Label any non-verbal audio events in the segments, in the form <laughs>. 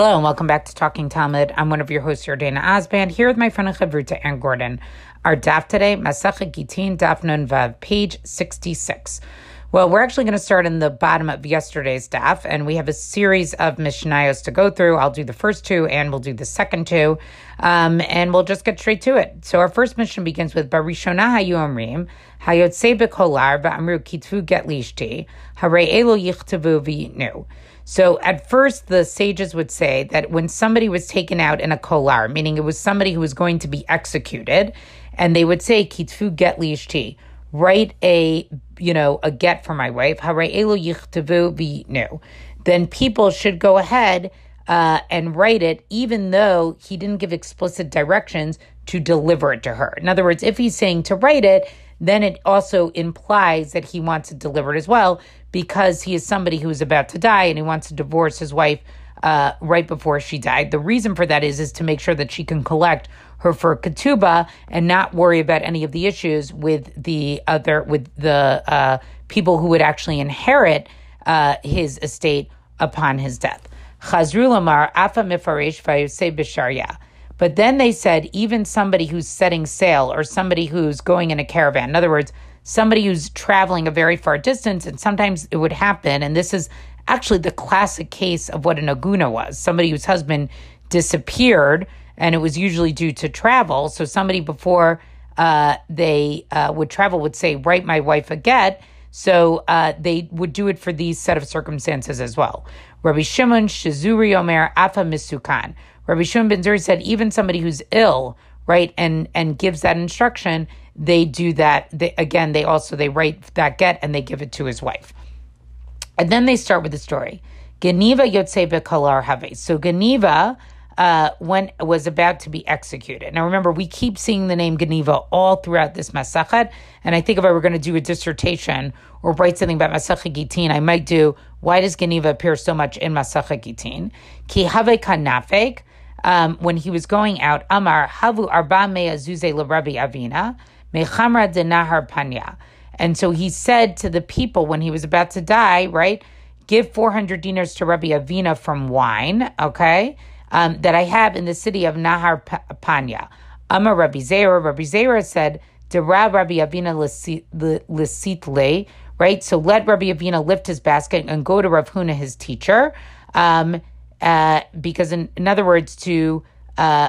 Hello and welcome back to Talking Talmud. I'm one of your hosts, Yardena Osband, here with my friend Chavruta Ann Gordon. Our daf today, Masachet Gittin Daf Nun Vav, page 66. Well, we're actually going to start in the bottom of yesterday's daf, and we have a series of Mishnayos to go through. I'll do the first two, and we'll do the second two, um, and we'll just get straight to it. So our first Mishnah begins with Barishona Hayu Amrim, Hayotse Bekolar, Ba'amru Kitvu Get Lishti, Hare Elo Yichtavu V'yitnu. So at first, the sages would say that when somebody was taken out in a kolar, meaning it was somebody who was going to be executed, and they would say, Kitfu get lishti, write a, you know, a get for my wife, then people should go ahead uh, and write it, even though he didn't give explicit directions to deliver it to her. In other words, if he's saying to write it, then it also implies that he wants it as well because he is somebody who is about to die and he wants to divorce his wife uh, right before she died. The reason for that is is to make sure that she can collect her for ketubah and not worry about any of the issues with the other with the uh, people who would actually inherit uh, his estate upon his death. Chazru lamar afa mifarish. But then they said even somebody who's setting sail or somebody who's going in a caravan, in other words, somebody who's traveling a very far distance, and sometimes it would happen, and this is actually the classic case of what an aguna was somebody whose husband disappeared, and it was usually due to travel. So somebody before uh, they uh, would travel would say, Write my wife a get. So uh, they would do it for these set of circumstances as well. Rabbi Shimon Shazuri Omer Afa Misukan. Rabbi Shimon ben Zuri said even somebody who's ill, right, and and gives that instruction, they do that. They, again, they also they write that get and they give it to his wife, and then they start with the story. Geneiva Yotze Bekalar Have. So Geneiva uh, when was about to be executed. Now remember, we keep seeing the name Geneiva all throughout this Masachet, and I think if I were going to do a dissertation or write something about Masachet Gittin, I might do why does Geneiva appear so much in Masachet Gittin? Ki have kanafek um, when he was going out, Amar Havu Arba Me'azuze Rabbi Avina Mechamra Denahar Panya. And so he said to the people when he was about to die, right, give 400 dinars to Rabbi Avina from wine, okay, um, that I have in the city of Nahar Panya. Amar Rabbi Zera, Rabbi Zera said, Derab Rabbi Avina Lisitle, right? So let Rabbi Avina lift his basket and go to Rav Huna, his teacher. Um, uh, because in, in other words, to uh,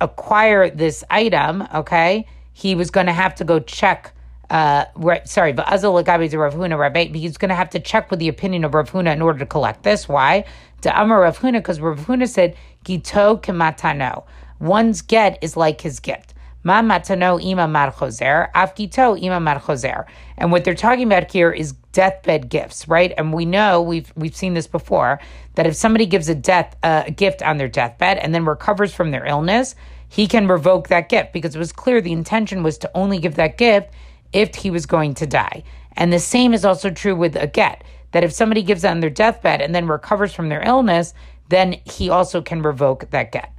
acquire this item, okay, he was going to have to go check. Uh, sorry, but Azal Lagabi to Rav Huna, Rabbi, he's going to have to check with the opinion of Rav Huna in order to collect this. Why? To Amar Rav Huna, because Rav Huna said, Gito kematano. One's get is like his gift. Ma matano ima mar choser, afgito ima mar choser. And what they're talking about here is deathbed gifts, right? And we know we've we've seen this before that if somebody gives a death uh, a gift on their deathbed and then recovers from their illness, he can revoke that gift because it was clear the intention was to only give that gift if he was going to die. And the same is also true with a get that if somebody gives on their deathbed and then recovers from their illness, then he also can revoke that get.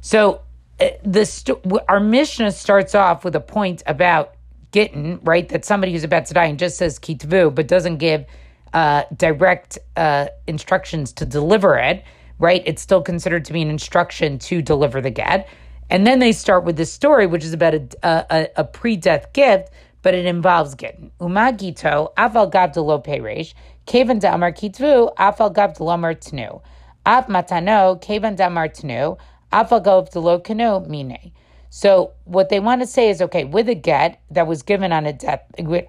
So uh, the st- our Mishnah starts off with a point about Gittin, right? That somebody who's about to die and just says kitvu, but doesn't give uh, direct uh, instructions to deliver it, right? It's still considered to be an instruction to deliver the get. And then they start with this story, which is about a, a, a pre-death gift, but it involves Gittin. Umagito, afal gav lo peresh, kevan damar kitvu, afal gav lo tnu. Av matano, kevan damar tnu, afal gav lo kanu mine. So what they want to say is, okay, with a get that was given on a death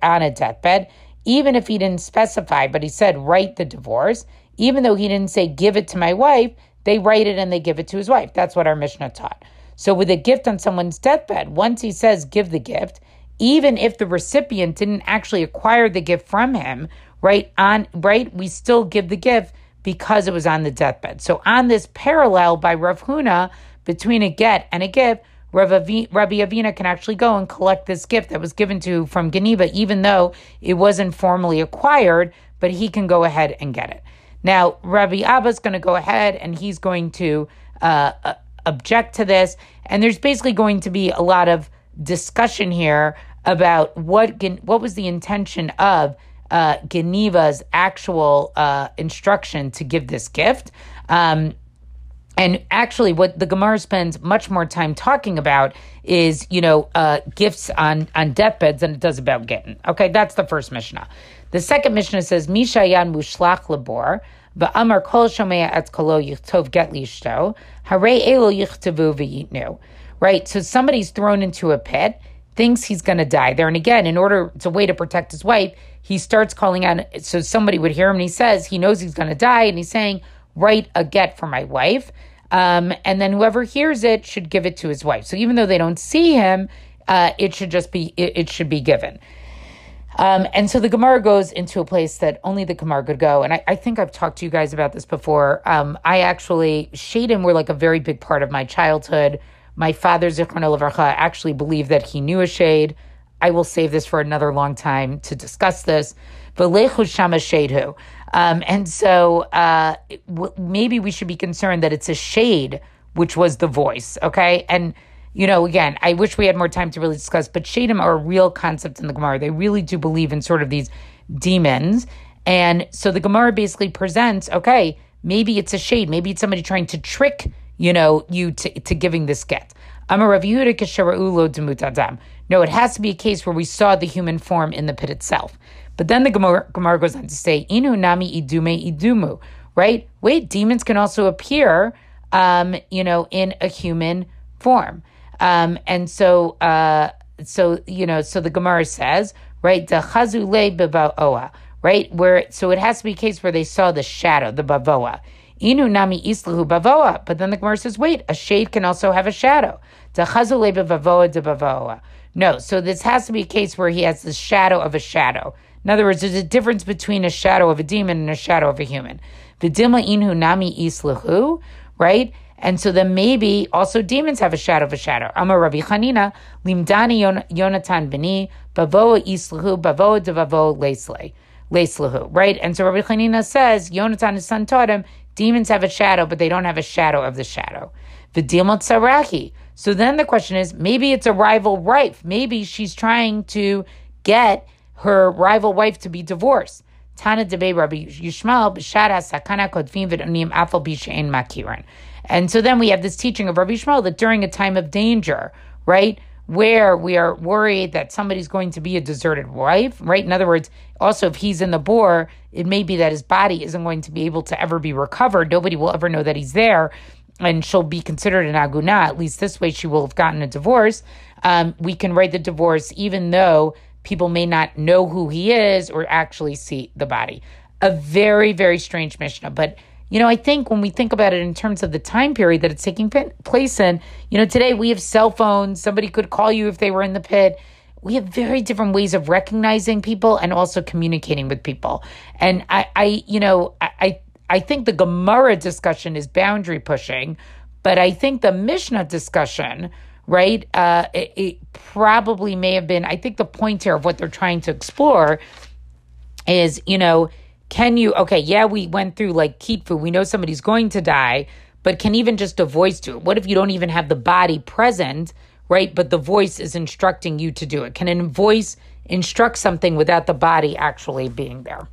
on a deathbed, even if he didn't specify, but he said write the divorce, even though he didn't say give it to my wife, they write it and they give it to his wife. That's what our Mishnah taught. So with a gift on someone's deathbed, once he says give the gift, even if the recipient didn't actually acquire the gift from him, right on right, we still give the gift because it was on the deathbed. So on this parallel by Rav Huna between a get and a gift, Rabbi Avina can actually go and collect this gift that was given to from Geneiva, even though it wasn't formally acquired, but he can go ahead and get it. Now, Rabbi Abba is going to go ahead and he's going to uh, uh, object to this. And there's basically going to be a lot of discussion here about what what was the intention of uh, Geneiva's actual uh, instruction to give this gift. Um, And actually, what the Gemara spends much more time talking about is, you know, uh, gifts on on deathbeds than it does about Gittin. Okay, that's the first Mishnah. The second Mishnah says, Mishayan mushlach labor, va'amar kol shomea et kolo yichtov get lishto, hare elo yichtavu v'yitnu. Right, so somebody's thrown into a pit, thinks he's going to die there. And again, in order, it's a way to protect his wife, he starts calling out, so somebody would hear him and he says, he knows he's going to die, and he's saying, write a get for my wife. Um, and then whoever hears it should give it to his wife. So even though they don't see him, uh, it should just be it, it should be given. Um, and so the Gemara goes into a place that only the Gemara could go. And I, I think I've talked to you guys about this before. Um, I actually, Shadim were like a very big part of my childhood. My father, Zichron Levracha, actually believed that he knew a shade. I will save this for another long time to discuss this. Shadhu. Um, and so uh, w- maybe we should be concerned that it's a shade, which was the voice, okay? And, you know, again, I wish we had more time to really discuss, but shadim are a real concept in the Gemara. They really do believe in sort of these demons. And so the Gemara basically presents, okay, maybe it's a shade, maybe it's somebody trying to trick, you know, you to, to giving this get. I'm a reviewrikashimutadam. No, it has to be a case where we saw the human form in the pit itself. But then the Gemara, Gemara goes on to say, Inu nami idume idumu, right? Wait, demons can also appear, um, you know, in a human form. Um, and so, uh, so, you know, so the Gemara says, right, the chazule bebaoa, right? Where, so it has to be a case where they saw the shadow, the bavoa. Inu nami islahu bavoa. But then the Gemara says, wait, a shade can also have a shadow. The chazule bavoa de bavoa. No, so this has to be a case where he has the shadow of a shadow. In other words, there's a difference between a shadow of a demon and a shadow of a human. Vidima inhu nami islahu, right? And so then maybe also demons have a shadow of a shadow. Amar Rabbi Chanina, limdani Yonatan bini, bavoa islahu, bavoa devavo lesle. Leslahu, right? And so Rabbi Chanina says, Yonatan, his son, taught him, demons have a shadow, but they don't have a shadow of the shadow. Vidimot sarahi. So then the question is, maybe it's a rival wife. Maybe she's trying to get her rival wife to be divorced. Tana debe Rabbi Yishmael b'shara sakana kodvim v'donim afal b'shein makiran. And so then we have this teaching of Rabbi Yishmael that during a time of danger, right, where we are worried that somebody's going to be a deserted wife, right? In other words, also if he's in the bore, it may be that his body isn't going to be able to ever be recovered. Nobody will ever know that he's there, and she'll be considered an aguna. At least this way, she will have gotten a divorce. Um, we can write the divorce even though people may not know who he is or actually see the body. A very, very strange Mishnah. But, you know, I think when we think about it in terms of the time period that it's taking place in, you know, today we have cell phones. Somebody could call you if they were in the pit. We have very different ways of recognizing people and also communicating with people. And I, I you know, I, I think the Gemara discussion is boundary pushing, but I think the Mishnah discussion right? Uh, it, it, probably may have been, I think the point here of what they're trying to explore is, you know, can you, okay, yeah, we went through like Kitfu, we know somebody's going to die, but can even just a voice do it? What if you don't even have the body present, right? But the voice is instructing you to do it. Can a voice instruct something without the body actually being there?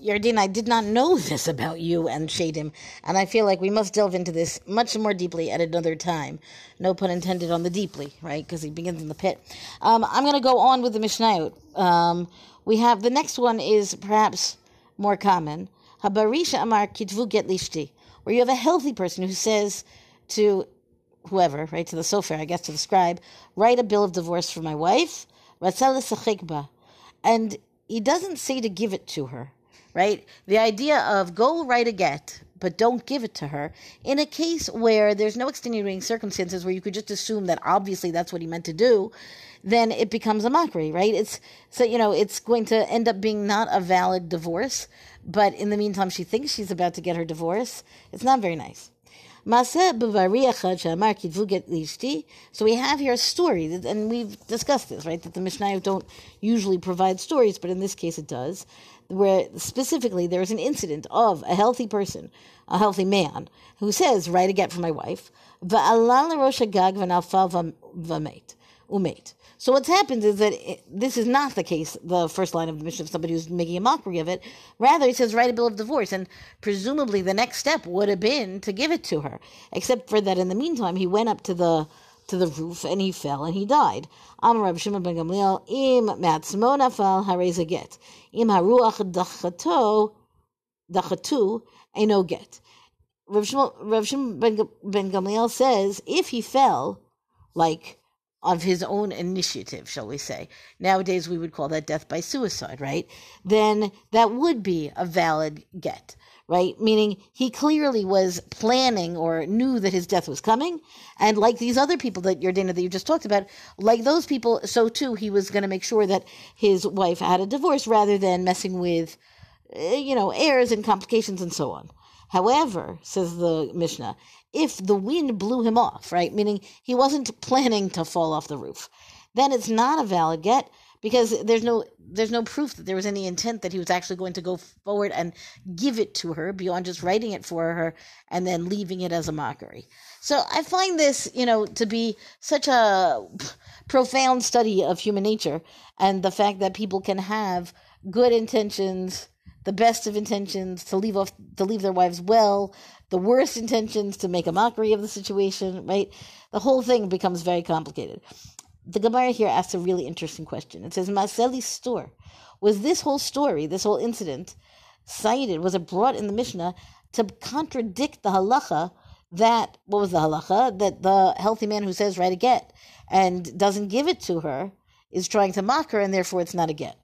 Yardin, I did not know <laughs> this about you and Shadim, and I feel like we must delve into this much more deeply at another time. No pun intended on the deeply, right? Because he begins in the pit. Um, I'm going to go on with the Mishnayot. Um, we have the next one is perhaps more common. Habarisha Amar Kitvu Get Lishti, where you have a healthy person who says to whoever, right, to the sofer, I guess, to the scribe, write a bill of divorce for my wife, and he doesn't say to give it to her right? The idea of go write a get, but don't give it to her in a case where there's no extenuating circumstances where you could just assume that obviously that's what he meant to do, then it becomes a mockery, right? It's so you know it's going to end up being not a valid divorce, but in the meantime she thinks she's about to get her divorce. It's not very nice. So we have here a story, and we've discussed this, right? That the Mishnah don't usually provide stories, but in this case it does where specifically there is an incident of a healthy person, a healthy man, who says, write a get for my wife. So what's happened is that it, this is not the case, the first line of the Mishnah of somebody who's making a mockery of it. Rather, he says, write a bill of divorce. And presumably the next step would have been to give it to her. Except for that in the meantime, he went up to the to the roof and he fell and he died. Amar Shimon ben Gamliel, im matzmo nafal hareza get. Im haruach dachato, dachatu, eno get. Rav Shimon ben Gamliel says, if he fell, like of his own initiative, shall we say. Nowadays, we would call that death by suicide, right? Then that would be a valid get, right? Meaning he clearly was planning or knew that his death was coming. And like these other people that Yardena that you just talked about, like those people, so too, he was going to make sure that his wife had a divorce rather than messing with, eh, you know, heirs and complications and so on. However, says the Mishnah, if the wind blew him off, right, meaning he wasn't planning to fall off the roof, then it's not a valid get because there's no there's no proof that there was any intent that he was actually going to go forward and give it to her beyond just writing it for her and then leaving it as a mockery. So I find this, you know, to be such a profound study of human nature and the fact that people can have good intentions the best of intentions to leave off to leave their wives well, the worst intentions to make a mockery of the situation, right? The whole thing becomes very complicated. The Gemara here asks a really interesting question. It says, Maseli's store. Was this whole story, this whole incident, cited, was it brought in the Mishnah to contradict the halacha that, what was the halacha? That the healthy man who says, write a get, and doesn't give it to her, is trying to mock her, and therefore it's not a get.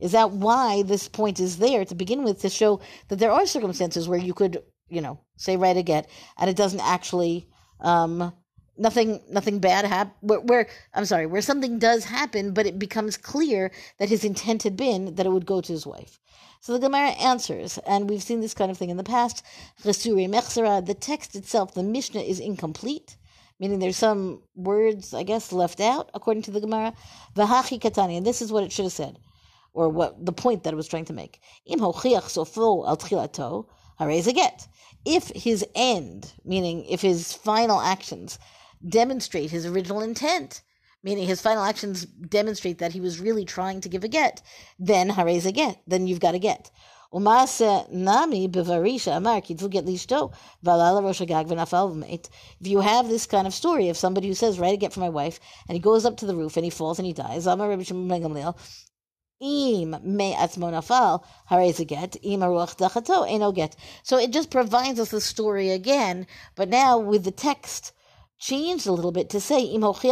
Is that why this point is there to begin with to show that there are circumstances where you could, you know, say write a get and it doesn't actually, um, nothing, nothing bad happen. Where, where I'm sorry, where something does happen, but it becomes clear that his intent had been that it would go to his wife. So the Gemara answers, and we've seen this kind of thing in the past. The text itself, the Mishnah, is incomplete meaning there's some words, I guess, left out, according to the Gemara. Vahachi katani, and this is what it should have said or what the point that it was trying to make. Im sofo al tchilato. If his end, meaning if his final actions demonstrate his original intent, meaning his final actions demonstrate that he was really trying to give a get, then harez get. Then you've got a get. If you have this kind of story of somebody who says, write a get for my wife, and he goes up to the roof and he falls and he dies. So it just provides us the story again, but now with the text changed a little bit to say im. If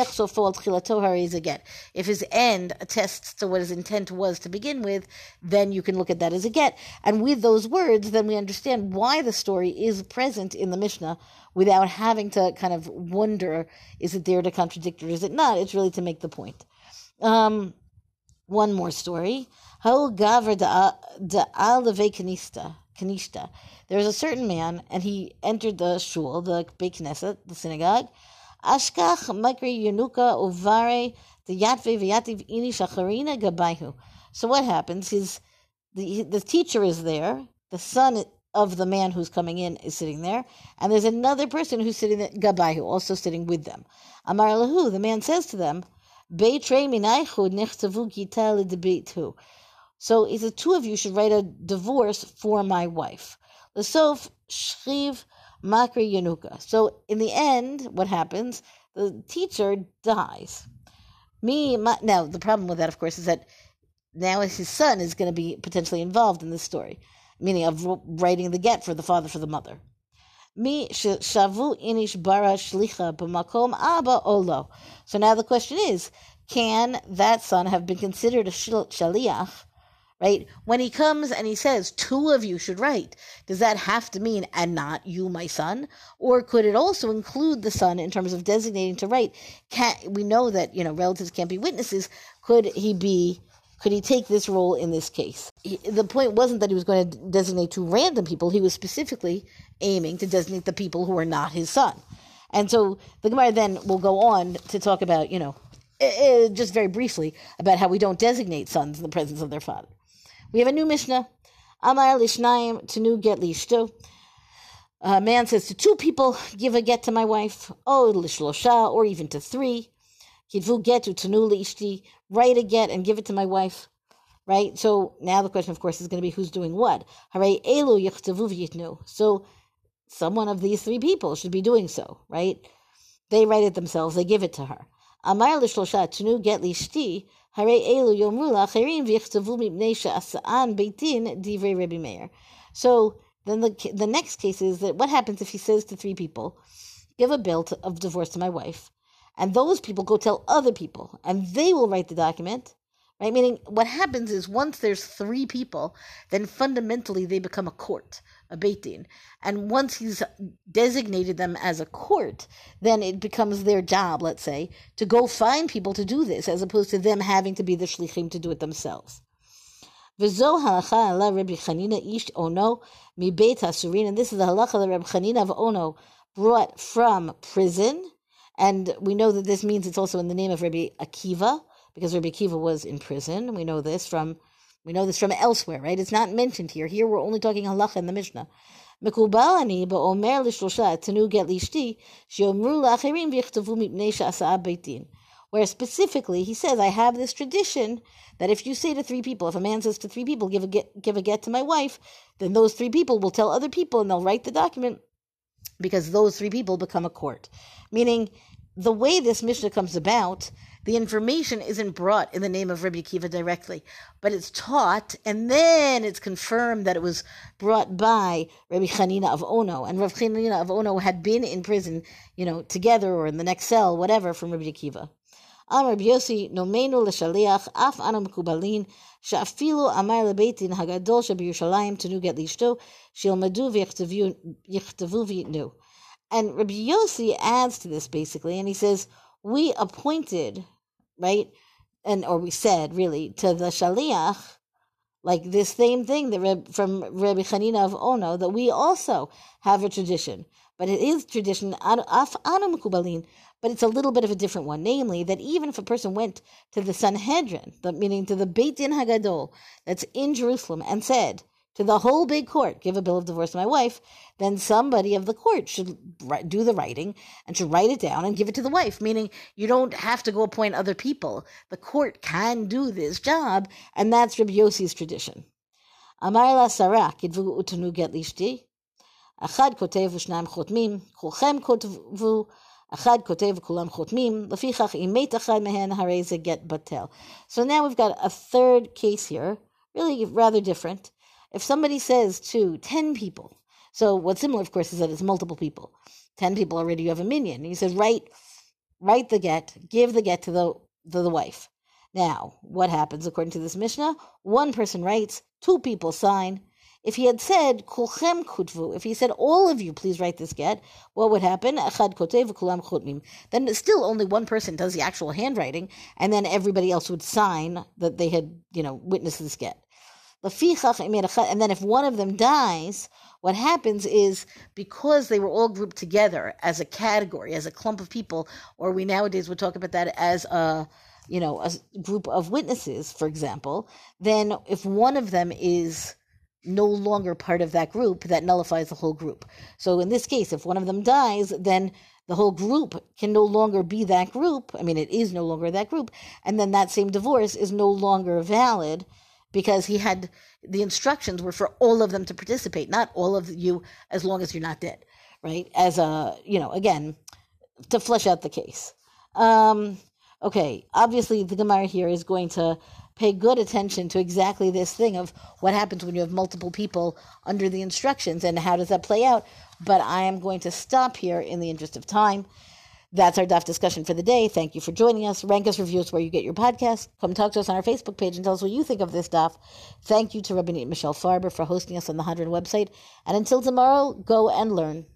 his end attests to what his intent was to begin with, then you can look at that as a get. And with those words, then we understand why the story is present in the Mishnah without having to kind of wonder, is it there to contradict or is it not? It's really to make the point. Um, one more story. Ho gaver da kanista. Kanishta. There was a certain man, and he entered the shul, the Beit Knesset, the synagogue. Ashkach makri yunuka uvare the yatve v'yativ ini shacharina gabayhu. So what happens? His the the teacher is there. The son of the man who's coming in is sitting there, and there's another person who's sitting there, gabayhu, also sitting with them. Amar lahu, the man says to them, so he said, two of you should write a divorce for my wife. Lesof shriv makri yanuka. So in the end, what happens? The teacher dies. Me, my, now the problem with that, of course, is that now his son is going to be potentially involved in this story, meaning of writing the get for the father for the mother. Mi shavu inish bara shlicha b'makom abba olo. So now the question is, can that son have been considered a shaliach? Right? When he comes and he says, two of you should write, does that have to mean, and not you, my son? Or could it also include the son in terms of designating to write? Can, we know that, you know, relatives can't be witnesses. Could he be could he take this role in this case? He, the point wasn't that he was going to designate two random people. He was specifically aiming to designate the people who are not his son. And so the Gemara then will go on to talk about, you know, uh, just very briefly about how we don't designate sons in the presence of their father. We have a new Mishnah. Amar lishnaim tenu get lishto. A man says to two people, give a get to my wife. Oh, lishlosha, or even to three. Kitvu get to tanu ishti, write a get and give it to my wife. Right? So now the question, of course, is going to be who's doing what. Elu So someone of these three people should be doing so, right? They write it themselves, they give it to her. Amar l'shlosha tunu get lishti, So then the the next case is that what happens if he says to three people, give a bill to, of divorce to my wife, and those people go tell other people, and they will write the document, right? Meaning, what happens is once there's three people, then fundamentally they become a court, a beit din. And once he's designated them as a court, then it becomes their job, let's say, to go find people to do this, as opposed to them having to be the shlichim to do it themselves. V'zo halacha ala Rabbi Chanina ish ono mi beit hasurin, and this is the halacha that Rabbi Chanina of Ono brought from prison, and we know that this means it's also in the name of Rabbi Akiva, because Rabbi Akiva was in prison. We know this from we know this from elsewhere, right? It's not mentioned here. Here we're only talking halacha in the Mishnah. מקובל באומר לשלושה, תנו גט לאשתי, שיאמרו לאחרים ויכתבו מפני שעשה בית דין. Where specifically he says, I have this tradition that if you say to three people, if a man says to three people, give a get, give a get to my wife, then those three people will tell other people and they'll write the document because those three people become a court. Meaning, the way this Mishnah comes about, the information isn't brought in the name of Rabbi Akiva directly, but it's taught, and then it's confirmed that it was brought by Rabbi Chanina of Ono, and Rabbi Chanina of Ono had been in prison, you know, together or in the next cell, whatever, from Rabbi Akiva. אמר רבי יוסי, נומנו לשליח, אף אנו מקובלין, שאפילו אמר לבית דין הגדול שבירושלים, תנו גט לאשתו, שילמדו ויכתבו וייתנו. and Rabbi Yossi adds to this basically, and he says, We appointed, right? And, or we said really, to the Shaliach, like this same thing that Reb, from Rabbi Chanina of Ono, that we also have a tradition. But it is tradition, af anu mukubalin, but it's a little bit of a different one. Namely, that even if a person went to the Sanhedrin, the, meaning to the Beit Din Hagadol, that's in Jerusalem, and said to the whole big court, give a bill of divorce to my wife, then somebody of the court should do the writing and should write it down and give it to the wife. Meaning, you don't have to go appoint other people. The court can do this job, and that's Rabbi Yossi's tradition. Amar la Sarah, kidvu utanu get lishti. אחד כותב ושניים חותמים, כולכם כותבו אחד כותב וכולם חותמים, לפיכך אם מת אחד מהן הרי זה get בטל. So now we've got a third case here, really rather different. If somebody says to 10 people, so what's similar, of course, is that it's multiple people. 10 people already, you have a minyan. He says, write, write the get, give the get to the, to the wife. Now, what happens according to this Mishnah? One person writes, two people sign, if he had said kulchem kutvu, if he said all of you please write this get, what would happen? Kotev kulam chutmim. Then still only one person does the actual handwriting, and then everybody else would sign that they had you know witnessed this get. And then if one of them dies, what happens is because they were all grouped together as a category, as a clump of people, or we nowadays would talk about that as a you know a group of witnesses, for example. Then if one of them is no longer part of that group, that nullifies the whole group. So in this case, if one of them dies, then the whole group can no longer be that group. I mean, it is no longer that group. And then that same divorce is no longer valid because he had the instructions were for all of them to participate, not all of you as long as you're not dead, right? As a, you know, again, to flesh out the case. Um, okay, obviously the Gemara here is going to pay good attention to exactly this thing of what happens when you have multiple people under the instructions and how does that play out. But I am going to stop here in the interest of time. That's our DAF discussion for the day. Thank you for joining us. Rank us reviews where you get your podcast. Come talk to us on our Facebook page and tell us what you think of this DAF. Thank you to Rabbanit Michelle Farber for hosting us on the Hadran website. And until tomorrow, go and learn.